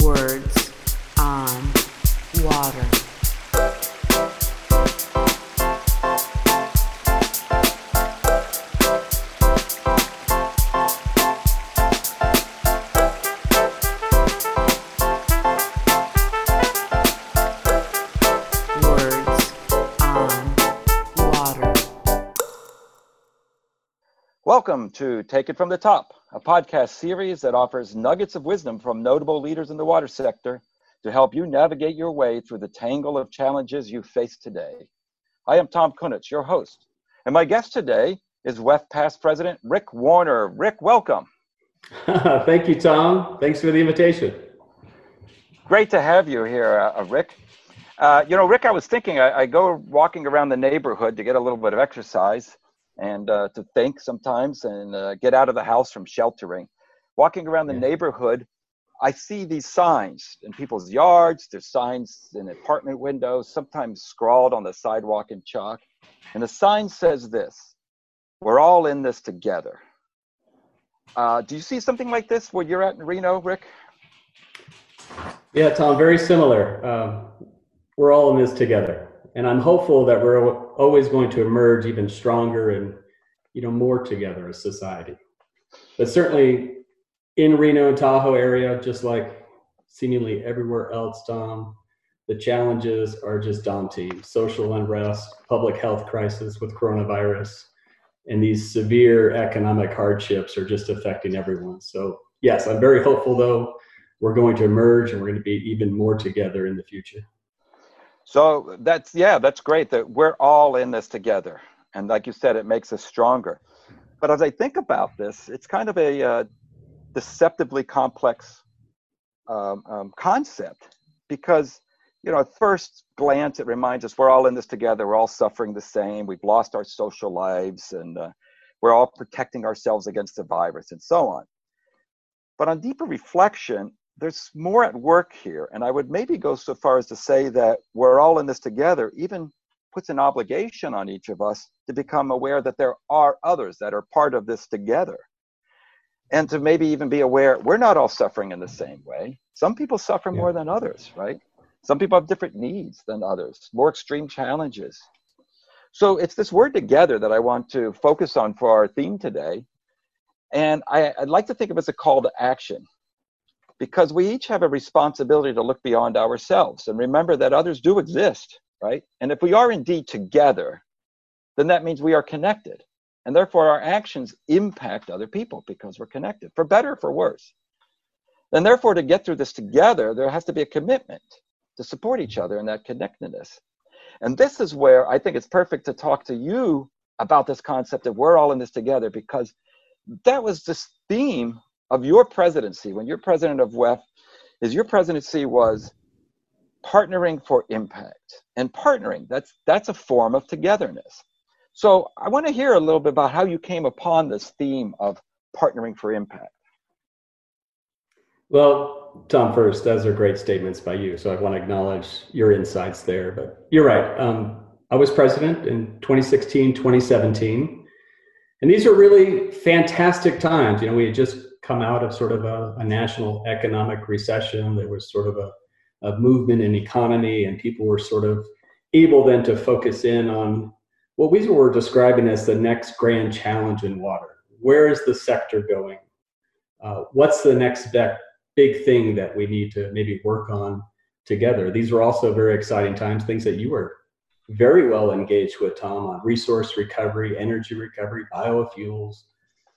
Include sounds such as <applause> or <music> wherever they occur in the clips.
Words on Water. Welcome to Take It From the Top, a podcast series that offers nuggets of wisdom from notable leaders in the water sector to help you navigate your way through the tangle of challenges you face today. I am Tom Kunetz, your host, and my guest today is WEF past President Rick Warner. Rick, welcome. <laughs> Thank you, Tom. Thanks for the invitation. Great to have you here, uh, uh, Rick. Uh, you know, Rick, I was thinking I, I go walking around the neighborhood to get a little bit of exercise and uh, to think sometimes and uh, get out of the house from sheltering. Walking around the Yeah. neighborhood, I see these signs in people's yards. There's signs in apartment windows, sometimes scrawled on the sidewalk in chalk. And the sign says this We're all in this together. Uh, do you see something like this where you're at in Reno, Rick? Yeah, Tom, very similar. Um, we're all in this together, and I'm hopeful that we're always going to emerge even stronger and you know more together as society. But certainly in Reno and Tahoe area, just like seemingly everywhere else, Tom, the challenges are just daunting. Social unrest, public health crisis with coronavirus, and these severe economic hardships are just affecting everyone. So yes, I'm very hopeful though we're going to emerge and we're going to be even more together in the future. So that's yeah, that's great that we're all in this together, and like you said, it makes us stronger. But as I think about this, it's kind of a uh, deceptively complex um, um, concept because you know at first glance it reminds us we're all in this together, we're all suffering the same, we've lost our social lives, and uh, we're all protecting ourselves against the virus and so on. But on deeper reflection, there's more at work here. And I would maybe go so far as to say that we're all in this together, even puts an obligation on each of us to become aware that there are others that are part of this together. And to maybe even be aware we're not all suffering in the same way. Some people suffer Yeah. more than others, right? Some people have different needs than others, more extreme challenges. So it's this word together that I want to focus on for our theme today. And I, I'd like to think of it as a call to action because we each have a responsibility to look beyond ourselves and remember that others do exist, right? And if we are indeed together, then that means we are connected. And therefore, our actions impact other people because we're connected, for better or for worse. And therefore, to get through this together, there has to be a commitment to support each other in that connectedness. And this is where I think it's perfect to talk to you about this concept of we're all in this together because that was this theme of your presidency when you're president of WEF is your presidency was partnering for impact and partnering that's that's a form of togetherness so i want to hear a little bit about how you came upon this theme of partnering for impact Well, Tom, first, those are great statements by you. So I want to acknowledge your insights there. But you're right. Um, I was president in 2016, 2017. And these are really fantastic times. You know, we had just come out of sort of a, a national economic recession. There was sort of a, a movement in economy, and people were sort of able then to focus in on what we were describing as the next grand challenge in water. Where is the sector going? Uh, what's the next be- big thing that we need to maybe work on together? These were also very exciting times, things that you were very well engaged with, Tom, on resource recovery, energy recovery, biofuels.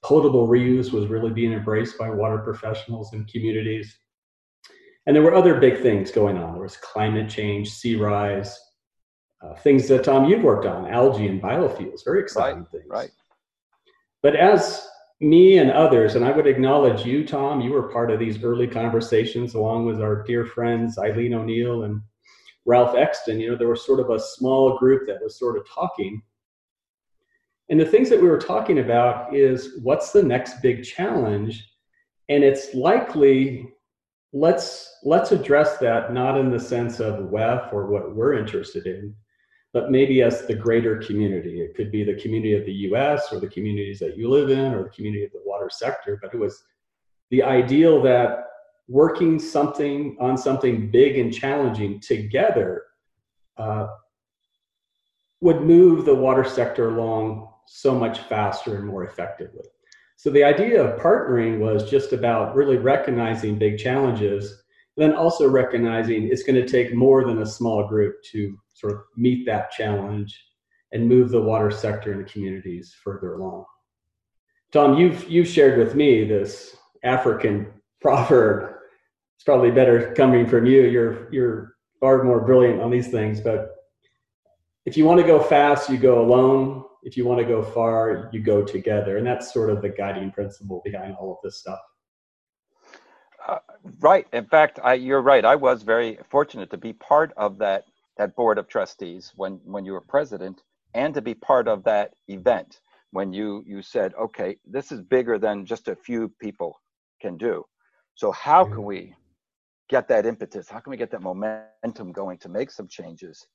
Potable reuse was really being embraced by water professionals and communities. And there were other big things going on. There was climate change, sea rise, uh, things that, Tom, you've worked on, algae and biofuels, very exciting things. right But as me and others, and I would acknowledge you, Tom, you were part of these early conversations along with our dear friends Eileen O'Neill and Ralph Exton. You know, there was sort of a small group that was sort of talking. And the things that we were talking about is what's the next big challenge? And it's likely let's let's address that not in the sense of WEF or what we're interested in, but maybe as the greater community. It could be the community of the US or the communities that you live in or the community of the water sector. But it was the ideal that working something on something big and challenging together uh, would move the water sector along so much faster and more effectively. So the idea of partnering was just about really recognizing big challenges, then also recognizing it's going to take more than a small group to sort of meet that challenge and move the water sector and the communities further along. Tom, you've you've shared with me this African <laughs> proverb. It's probably better coming from you. You're you're far more brilliant on these things, but if you want to go fast, you go alone. If you want to go far, you go together. And that's sort of the guiding principle behind all of this stuff. Uh, right. In fact, I, you're right. I was very fortunate to be part of that that board of trustees when when you were president, and to be part of that event when you you said, okay, this is bigger than just a few people can do. So how can we get that impetus? How can we get that momentum going to make some changes?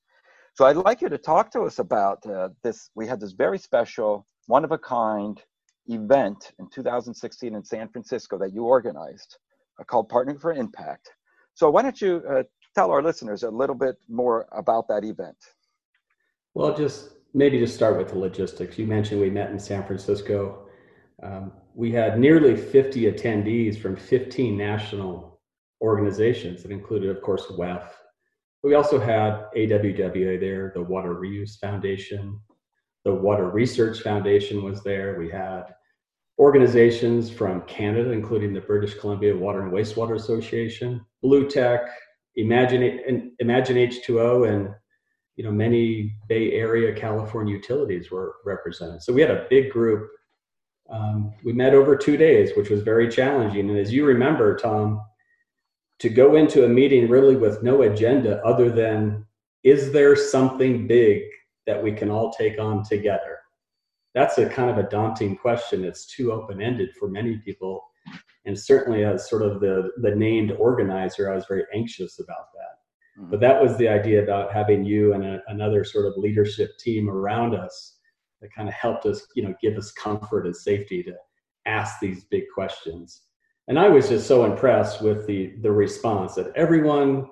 So I'd like you to talk to us about uh, this. We had this very special, one of a kind event in 2016 in San Francisco that you organized uh, called Partnering for Impact. So why don't you uh, tell our listeners a little bit more about that event? Well, just maybe just start with the logistics. You mentioned we met in San Francisco. Um, we had nearly 50 attendees from 15 national organizations that included, of course, WEF, we also had AWWA there, the Water Reuse Foundation, the Water Research Foundation was there. We had organizations from Canada, including the British Columbia Water and Wastewater Association, Blue Tech, Imagine, Imagine H2O, and you know many Bay Area California utilities were represented. So we had a big group. Um, we met over two days, which was very challenging. And as you remember, Tom, to go into a meeting really with no agenda other than is there something big that we can all take on together? That's a kind of a daunting question. It's too open-ended for many people. And certainly as sort of the the named organizer i was very anxious about that. Mm-hmm. but that was the idea about having you and a, another sort of leadership team around us that kind of helped us you know give us comfort and safety to ask these big questions and I was just so impressed with the the response that everyone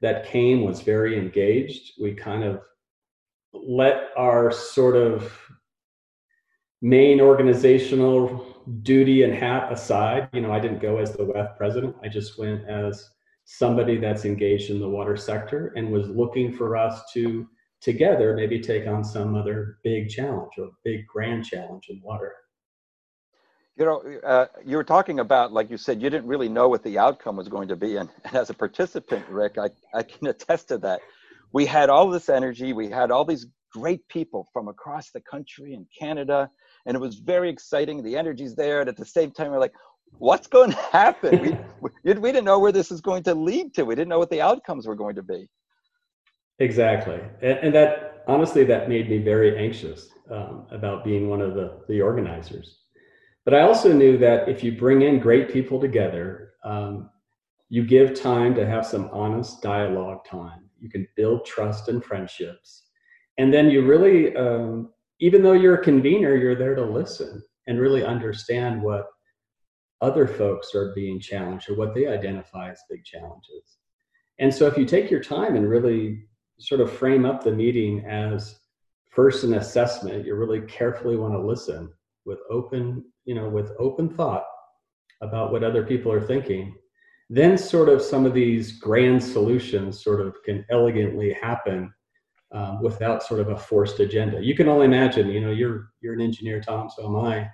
that came was very engaged. We kind of let our sort of main organizational duty and hat aside. You know, I didn't go as the WEF president. I just went as somebody that's engaged in the water sector and was looking for us to together maybe take on some other big challenge or big grand challenge in water you know, uh, you were talking about, like you said, you didn't really know what the outcome was going to be. And, and as a participant, Rick, I, I can <laughs> attest to that. We had all this energy, we had all these great people from across the country and Canada, and it was very exciting. The energy's there. And at the same time, we're like, what's going <laughs> to happen? we, <laughs> we, we didn't know where this is going to lead to. We didn't know what the outcomes were going to be. Exactly. And, and that, honestly, that made me very anxious um, about being one of the, the organizers but I also knew that if you bring in great people together, um, you give time to have some honest dialogue time. You can build trust and friendships. And then you really, um, even though you're a convener, you're there to listen and really understand what other folks are being challenged or what they identify as big challenges. And so if you take your time and really sort of frame up the meeting as first an assessment, you really carefully want to listen with open you know with open thought about what other people are thinking then sort of some of these grand solutions sort of can elegantly happen um, without sort of a forced agenda. You can only imagine you know you're you're an engineer tom so am i.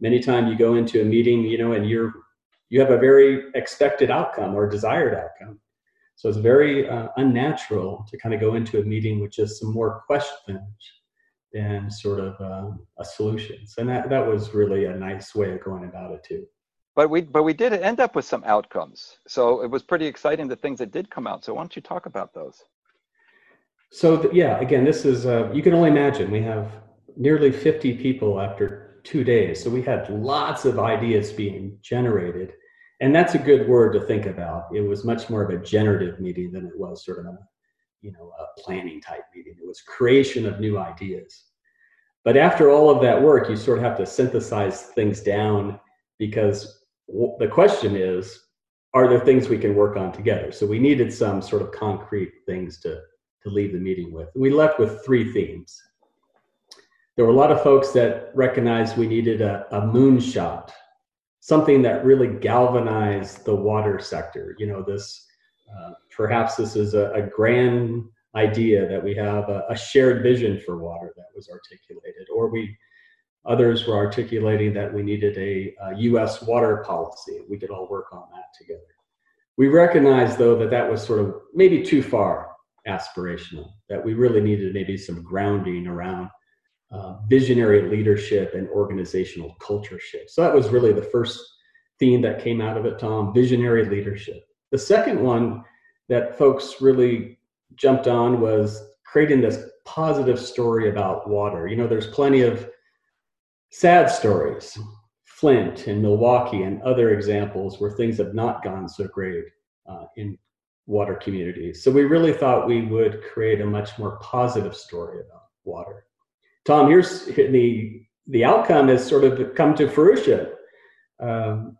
Many times you go into a meeting you know and you're you have a very expected outcome or desired outcome. So it's very uh, unnatural to kind of go into a meeting with just some more questions than sort of um, a solutions. And that, that was really a nice way of going about it too. But we, but we did end up with some outcomes. So it was pretty exciting, the things that did come out. So why don't you talk about those? So yeah, again, this is, uh, you can only imagine we have nearly 50 people after two days. So we had lots of ideas being generated. And that's a good word to think about. It was much more of a generative meeting than it was sort of a you know a planning type meeting it was creation of new ideas but after all of that work you sort of have to synthesize things down because the question is are there things we can work on together? So we needed some sort of concrete things to, to leave the meeting with. We left with three themes. There were a lot of folks that recognized we needed a, a moonshot, something that really galvanized the water sector. You know, this uh, perhaps this is a, a, grand idea that we have a, a shared vision for water that was articulated, or we Others were articulating that we needed a, a, U.S. water policy. We could all work on that together. We recognized, though, that that was sort of maybe too far aspirational, that we really needed maybe some grounding around uh, visionary leadership and organizational culture shift. So that was really the first theme that came out of it, Tom visionary leadership. The second one that folks really jumped on was creating this positive story about water. You know, there's plenty of Sad stories. Flint and Milwaukee and other examples where things have not gone so great uh, in water communities. So we really thought we would create a much more positive story about water. Tom, here's the the outcome has sort of come to fruition. Um,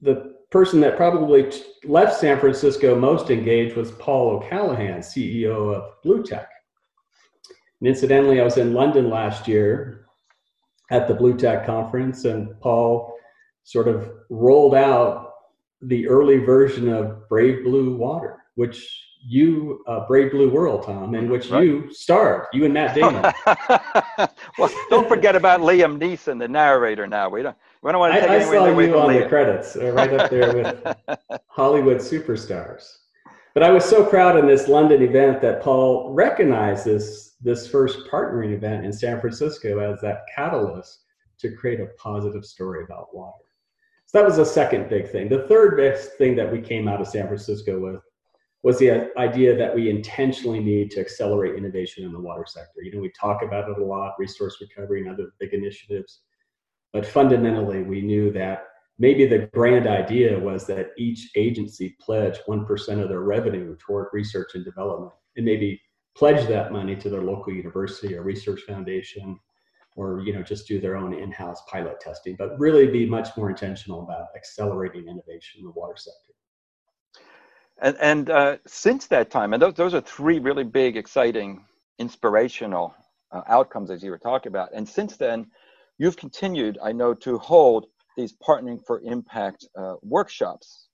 the person that probably left San Francisco most engaged was Paul O'Callaghan, CEO of BlueTech. And incidentally, I was in London last year at the BlueTech conference, and Paul sort of rolled out the early version of Brave Blue Water, which you uh, Brave Blue World, Tom, in which right. you starred, you and Matt Damon. <laughs> well, don't forget about Liam Neeson, the narrator. Now we don't we don't want to take I, I saw away you from on Liam. the credits, uh, right up there with <laughs> Hollywood superstars. But I was so proud in this London event that Paul recognized this this first partnering event in San Francisco as that catalyst to create a positive story about water. So that was the second big thing. The third big thing that we came out of San Francisco with was the idea that we intentionally need to accelerate innovation in the water sector. You know, we talk about it a lot, resource recovery and other big initiatives. But fundamentally, we knew that maybe the grand idea was that each agency pledge 1% of their revenue toward research and development. And maybe pledge that money to their local university or research foundation or you know just do their own in-house pilot testing but really be much more intentional about accelerating innovation in the water sector and, and uh, since that time and those, those are three really big exciting inspirational uh, outcomes as you were talking about and since then you've continued i know to hold these partnering for impact uh, workshops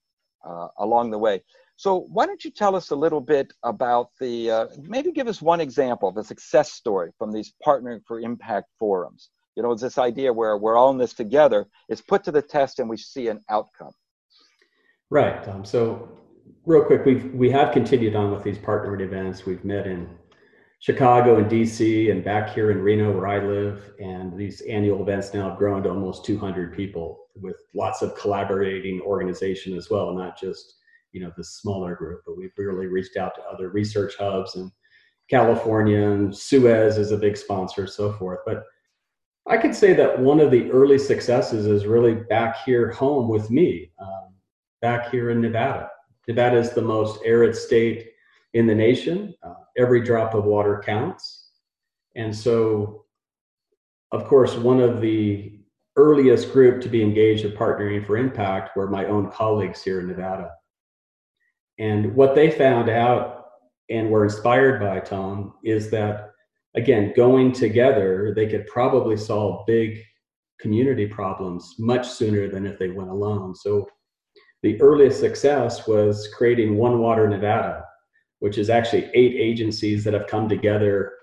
uh, along the way so why don't you tell us a little bit about the, uh, maybe give us one example of a success story from these Partnering for Impact forums. You know, it's this idea where we're all in this together, it's put to the test and we see an outcome. Right, Tom. So real quick, we've, we have continued on with these partnering events. We've met in Chicago and DC and back here in Reno where I live. And these annual events now have grown to almost 200 people with lots of collaborating organization as well, not just you know the smaller group, but we've really reached out to other research hubs in California and Suez is a big sponsor, so forth. But I could say that one of the early successes is really back here home with me, um, back here in Nevada. Nevada is the most arid state in the nation. Uh, every drop of water counts. And so, of course, one of the earliest group to be engaged in partnering for impact were my own colleagues here in Nevada. And what they found out and were inspired by, Tom, is that, again, going together, they could probably solve big community problems much sooner than if they went alone. So the earliest success was creating One Water Nevada, which is actually eight agencies that have come together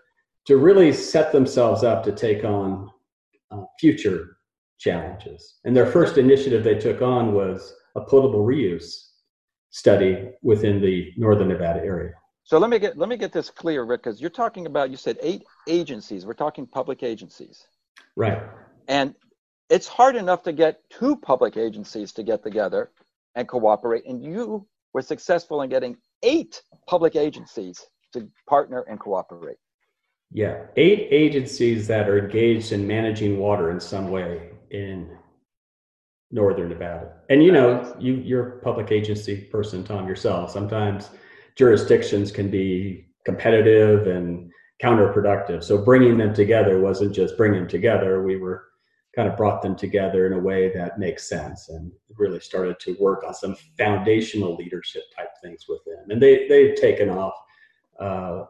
to really set themselves up to take on uh, future challenges. And their first initiative they took on was a potable reuse study within the northern Nevada area. So let me get let me get this clear, Rick, because you're talking about you said eight agencies. We're talking public agencies, right? And it's hard enough to get two public agencies to get together and cooperate, and you were successful in getting eight public agencies to partner and cooperate. Yeah, eight agencies that are engaged in managing water in some way in northern Nevada. And you know, you you're a public agency person, Tom, yourself. Sometimes jurisdictions can be competitive and counterproductive. So bringing them together wasn't just bringing them together. We were kind of brought them together in a way that makes sense and really started to work on some foundational leadership type things with them. And they, they've taken off uh,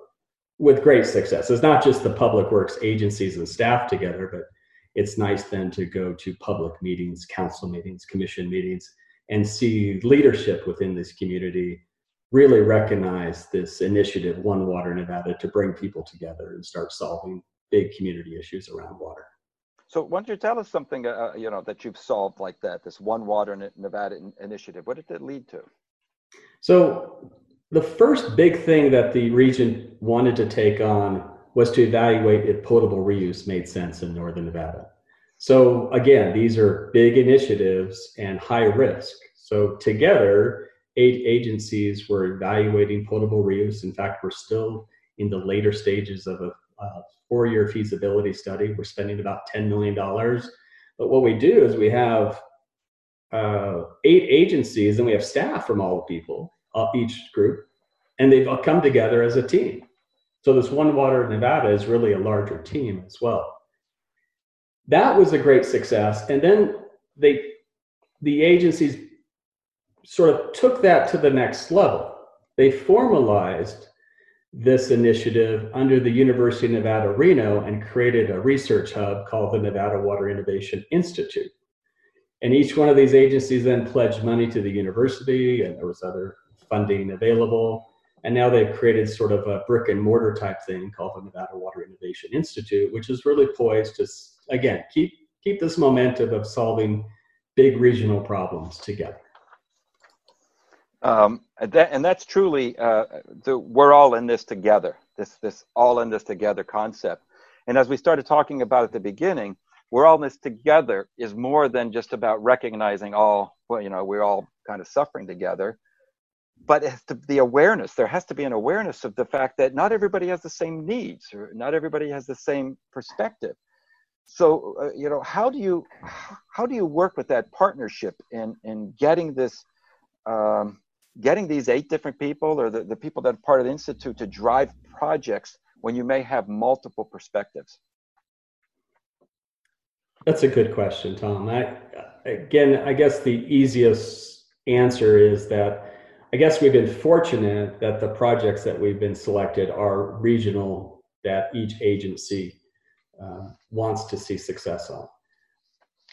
with great success. It's not just the public works agencies and staff together, but it's nice then to go to public meetings, council meetings, commission meetings, and see leadership within this community really recognize this initiative, One Water Nevada, to bring people together and start solving big community issues around water. So why don't you tell us something, uh, uh you know, that you've solved like that, this One Water Nevada initiative? What did it lead to? So the first big thing that the region wanted to take on was to evaluate if potable reuse made sense in Northern Nevada. So again, these are big initiatives and high risk. So together, eight agencies were evaluating potable reuse. In fact, we're still in the later stages of a, a four-year feasibility study. We're spending about $10 million. But what we do is we have uh, eight agencies and we have staff from all the people, uh, each group, and they've come together as a team. So this One Water Nevada is really a larger team as well. That was a great success. And then they, the agencies sort of took that to the next level. They formalized this initiative under the University of Nevada, Reno, and created a research hub called the Nevada Water Innovation Institute. And each one of these agencies then pledged money to the university, and there was other funding available. And now they've created sort of a brick and mortar type thing called the Nevada Water Innovation Institute, which is really poised to, again, keep, keep this momentum of solving big regional problems together. Um, and, that, and that's truly uh, the, we're all in this together. This this all in this together concept. And as we started talking about at the beginning, we're all in this together is more than just about recognizing all. Well, you know, we're all kind of suffering together. But to, the awareness. There has to be an awareness of the fact that not everybody has the same needs, or not everybody has the same perspective. So, uh, you know, how do you how do you work with that partnership in in getting this um, getting these eight different people or the, the people that are part of the institute to drive projects when you may have multiple perspectives? That's a good question tom. I, again i guess the easiest answer is that i guess we've been fortunate that the projects that we've been selected are regional that each agency uh, wants to see success on.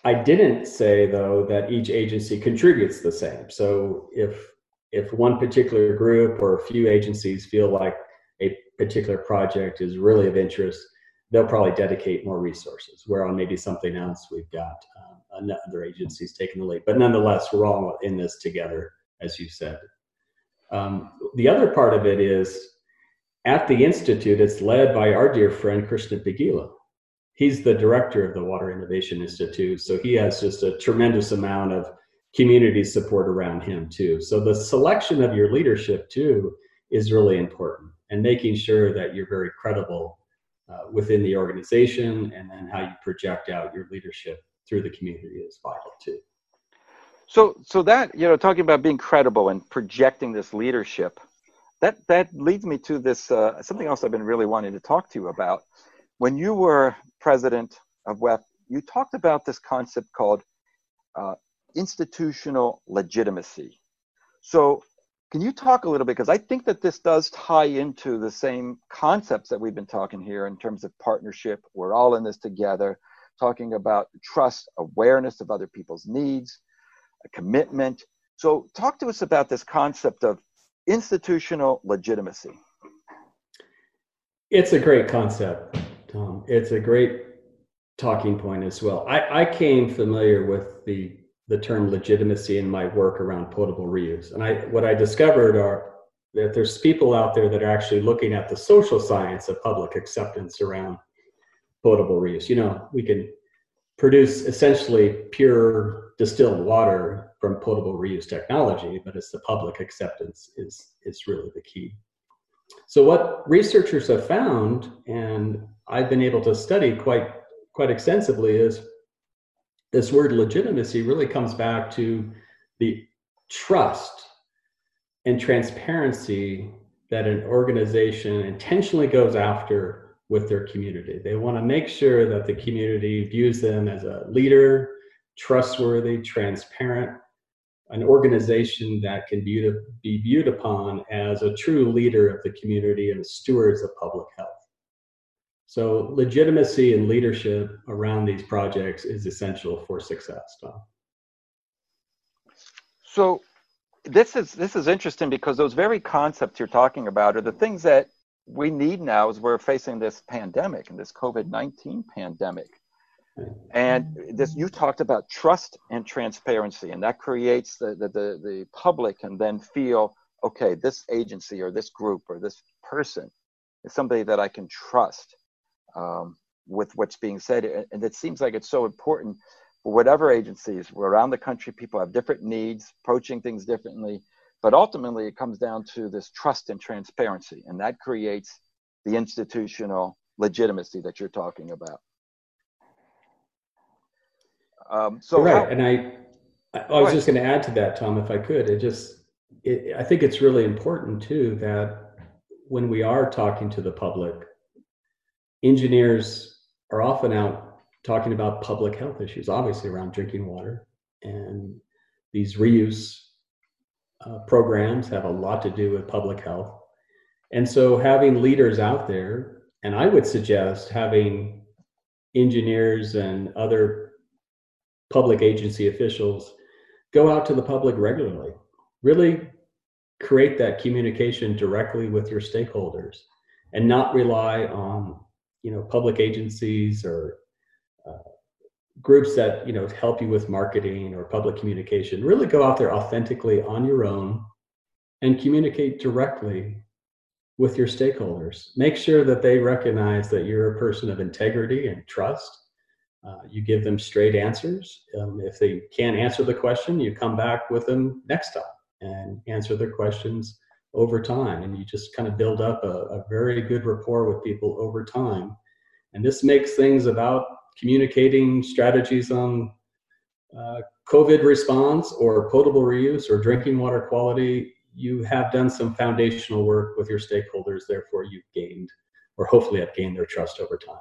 I didn't say though that each agency contributes the same. So if if one particular group or a few agencies feel like a particular project is really of interest, they'll probably dedicate more resources. Where on maybe something else, we've got um, another agencies taking the lead. But nonetheless, we're all in this together, as you said. Um, the other part of it is at the Institute, it's led by our dear friend Krishna Pagilla. He's the director of the Water Innovation Institute, so he has just a tremendous amount of community support around him too. So the selection of your leadership too is really important and making sure that you're very credible uh, within the organization and then how you project out your leadership through the community is vital too. So, so that you know, talking about being credible and projecting this leadership, that that leads me to this uh, something else I've been really wanting to talk to you about. When you were president of WEF, you talked about this concept called uh, institutional legitimacy. So, can you talk a little bit? Because I think that this does tie into the same concepts that we've been talking here in terms of partnership. We're all in this together, talking about trust, awareness of other people's needs, a commitment. So, talk to us about this concept of institutional legitimacy. It's a great concept, Tom. It's a great talking point as well. I, I came familiar with the the term legitimacy in my work around potable reuse. And I, what I discovered are that there's people out there that are actually looking at the social science of public acceptance around potable reuse. You know, we can produce essentially pure distilled water from potable reuse technology, but it's the public acceptance is, is really the key. So what researchers have found, and I've been able to study quite quite extensively, is this word legitimacy really comes back to the trust and transparency that an organization intentionally goes after with their community. They want to make sure that the community views them as a leader, trustworthy, transparent, an organization that can be, viewed upon as a true leader of the community and stewards of public health. So, legitimacy and leadership around these projects is essential for success, Tom. So, this is this is interesting because those very concepts you're talking about are the things that we need now as we're facing this pandemic and this COVID-19 pandemic. And this you talked about trust and transparency, and that creates the, the, the, the public can then feel, okay, this agency or this group or this person is somebody that I can trust um, with what's being said. And it seems like it's so important for whatever agencies around the country, people have different needs, approaching things differently. But ultimately, it comes down to this trust and transparency, and that creates the institutional legitimacy that you're talking about. Um, so right, how, and I, I was just going to add to that, Tom, if I could. It just, it, I think it's really important too that when we are talking to the public, engineers are often out talking about public health issues, obviously around drinking water, and these reuse uh, programs have a lot to do with public health. And so having leaders out there, and I would suggest having engineers and other public agency officials go out to the public regularly. Really create that communication directly with your stakeholders and not rely on you know public agencies or uh, groups that you know help you with marketing or public communication really go out there authentically on your own and communicate directly with your stakeholders. Make sure that they recognize that you're a person of integrity and trust. Uh, you give them straight answers. Um, if they can't answer the question you come back with them next time and answer their questions over time and you just kind of build up a, a very good rapport with people over time and this makes things about communicating strategies on uh, COVID response or potable reuse or drinking water quality, you have done some foundational work with your stakeholders. Therefore, you've gained, or hopefully have gained their trust over time.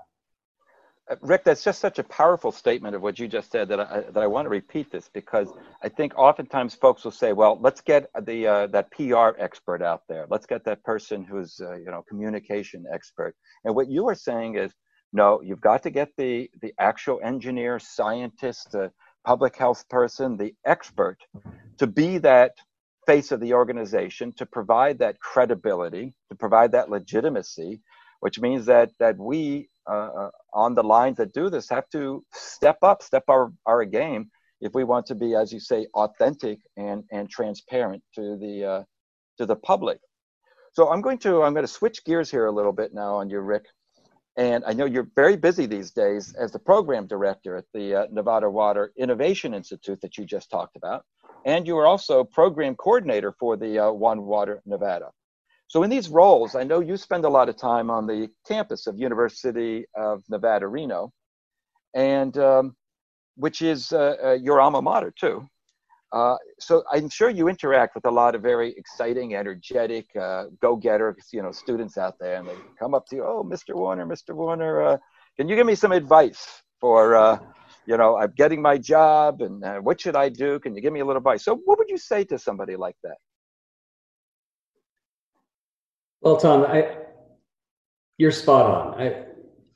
Uh, Rick, that's just such a powerful statement of what you just said that I, that I want to repeat this because I think oftentimes folks will say, well, let's get the uh, that PR expert out there. Let's get that person who's uh, you know communication expert. And what you are saying is no, you've got to get the, the actual engineer, scientist, the public health person, the expert to be that face of the organization, to provide that credibility, to provide that legitimacy, which means that, that we uh, uh, on the lines that do this have to step up, step our, our game if we want to be, as you say, authentic and, and transparent to the, uh, to the public. So I'm going to I'm going to switch gears here a little bit now on you, Rick, and I know you're very busy these days as the program director at the uh, Nevada Water Innovation Institute that you just talked about. And you are also program coordinator for the uh, One Water Nevada. So in these roles, I know you spend a lot of time on the campus of University of Nevada, Reno, and um, which is uh, uh your alma mater too. Uh, so I'm sure you interact with a lot of very exciting, energetic, uh, go-getter, you know, students out there, and they come up to you, oh, Mr. Warner, Mr. Warner, uh, can you give me some advice for, uh, you know, I'm getting my job, and what should I do? Can you give me a little advice? So, what would you say to somebody like that? Well, Tom, I, you're spot on. I,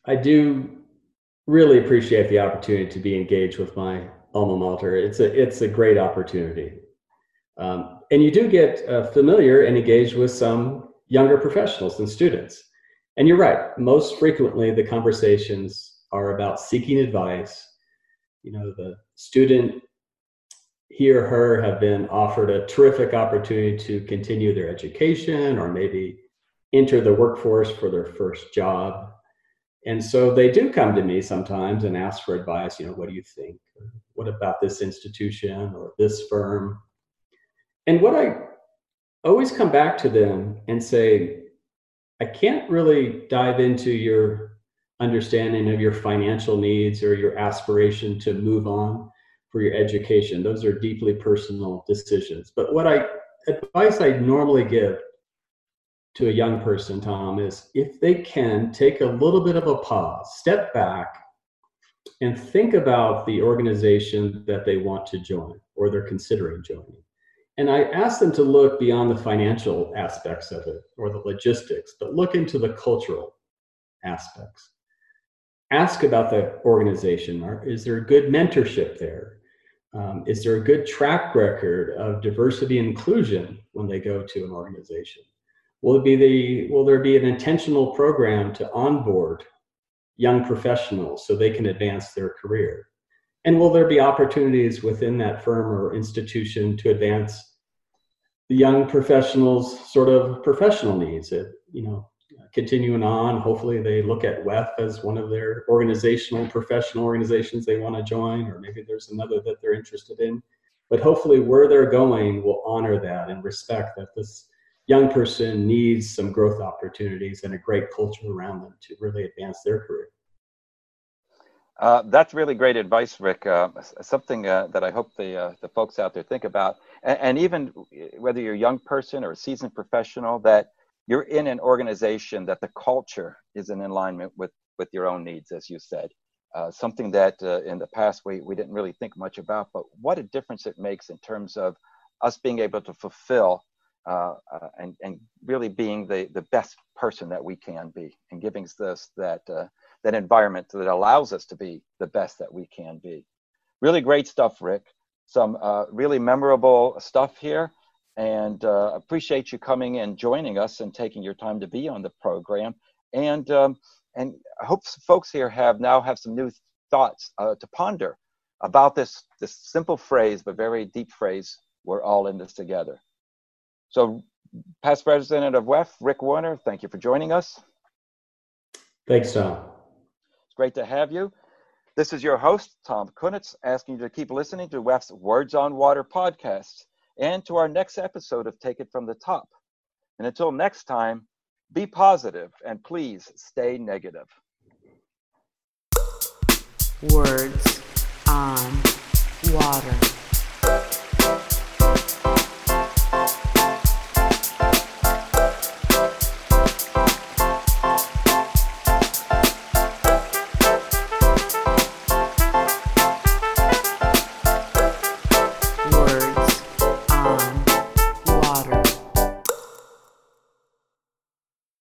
I do really appreciate the opportunity to be engaged with my alma mater. It's a it's a great opportunity, um, and you do get uh, familiar and engaged with some younger professionals and students. And you're right. Most frequently, the conversations are about seeking advice. You know, the student he or her have been offered a terrific opportunity to continue their education or maybe enter the workforce for their first job. And so they do come to me sometimes and ask for advice. You know, what do you think? what about this institution or this firm? And what I always come back to them and say, I can't really dive into your understanding of your financial needs or your aspiration to move on for your education. Those are deeply personal decisions. But what I advice I normally give to a young person, Tom, is if they can take a little bit of a pause, step back, and think about the organization that they want to join or they're considering joining. And I ask them to look beyond the financial aspects of it or the logistics, but look into the cultural aspects. Ask about the organization. Is there a good mentorship there? Um, is there a good track record of diversity and inclusion when they go to an organization? Will it be the will there be an intentional program to onboard young professionals so they can advance their career? And will there be opportunities within that firm or institution to advance the young professionals' sort of professional needs? It, you know, continuing on, hopefully they look at WEF as one of their organizational, professional organizations they want to join, or maybe there's another that they're interested in. But hopefully, where they're going will honor that and respect that this young person needs some growth opportunities and a great culture around them to really advance their career. Uh, that's really great advice, Rick. Uh, something uh, that I hope the uh, the folks out there think about, and, and, even whether you're a young person or a seasoned professional, that you're in an organization that the culture is in alignment with with your own needs, as you said. Uh, something that uh, in the past we, we didn't really think much about, but what a difference it makes in terms of us being able to fulfill uh, uh, and, and really being the, the best person that we can be and giving us that, uh, that environment that allows us to be the best that we can be. Really great stuff, Rick. Some uh, really memorable stuff here. And uh, appreciate you coming and joining us and taking your time to be on the program. And, um, and I hope folks here have now have some new thoughts uh, to ponder about this, this simple phrase, but very deep phrase, we're all in this together. So, past president of WEF, Rick Warner, thank you for joining us. Thanks, Tom. It's great to have you. This is your host, Tom Kunetz, asking you to keep listening to WEF's Words on Water podcast and to our next episode of Take It From the Top. And until next time, be positive and please stay negative. Words on Water.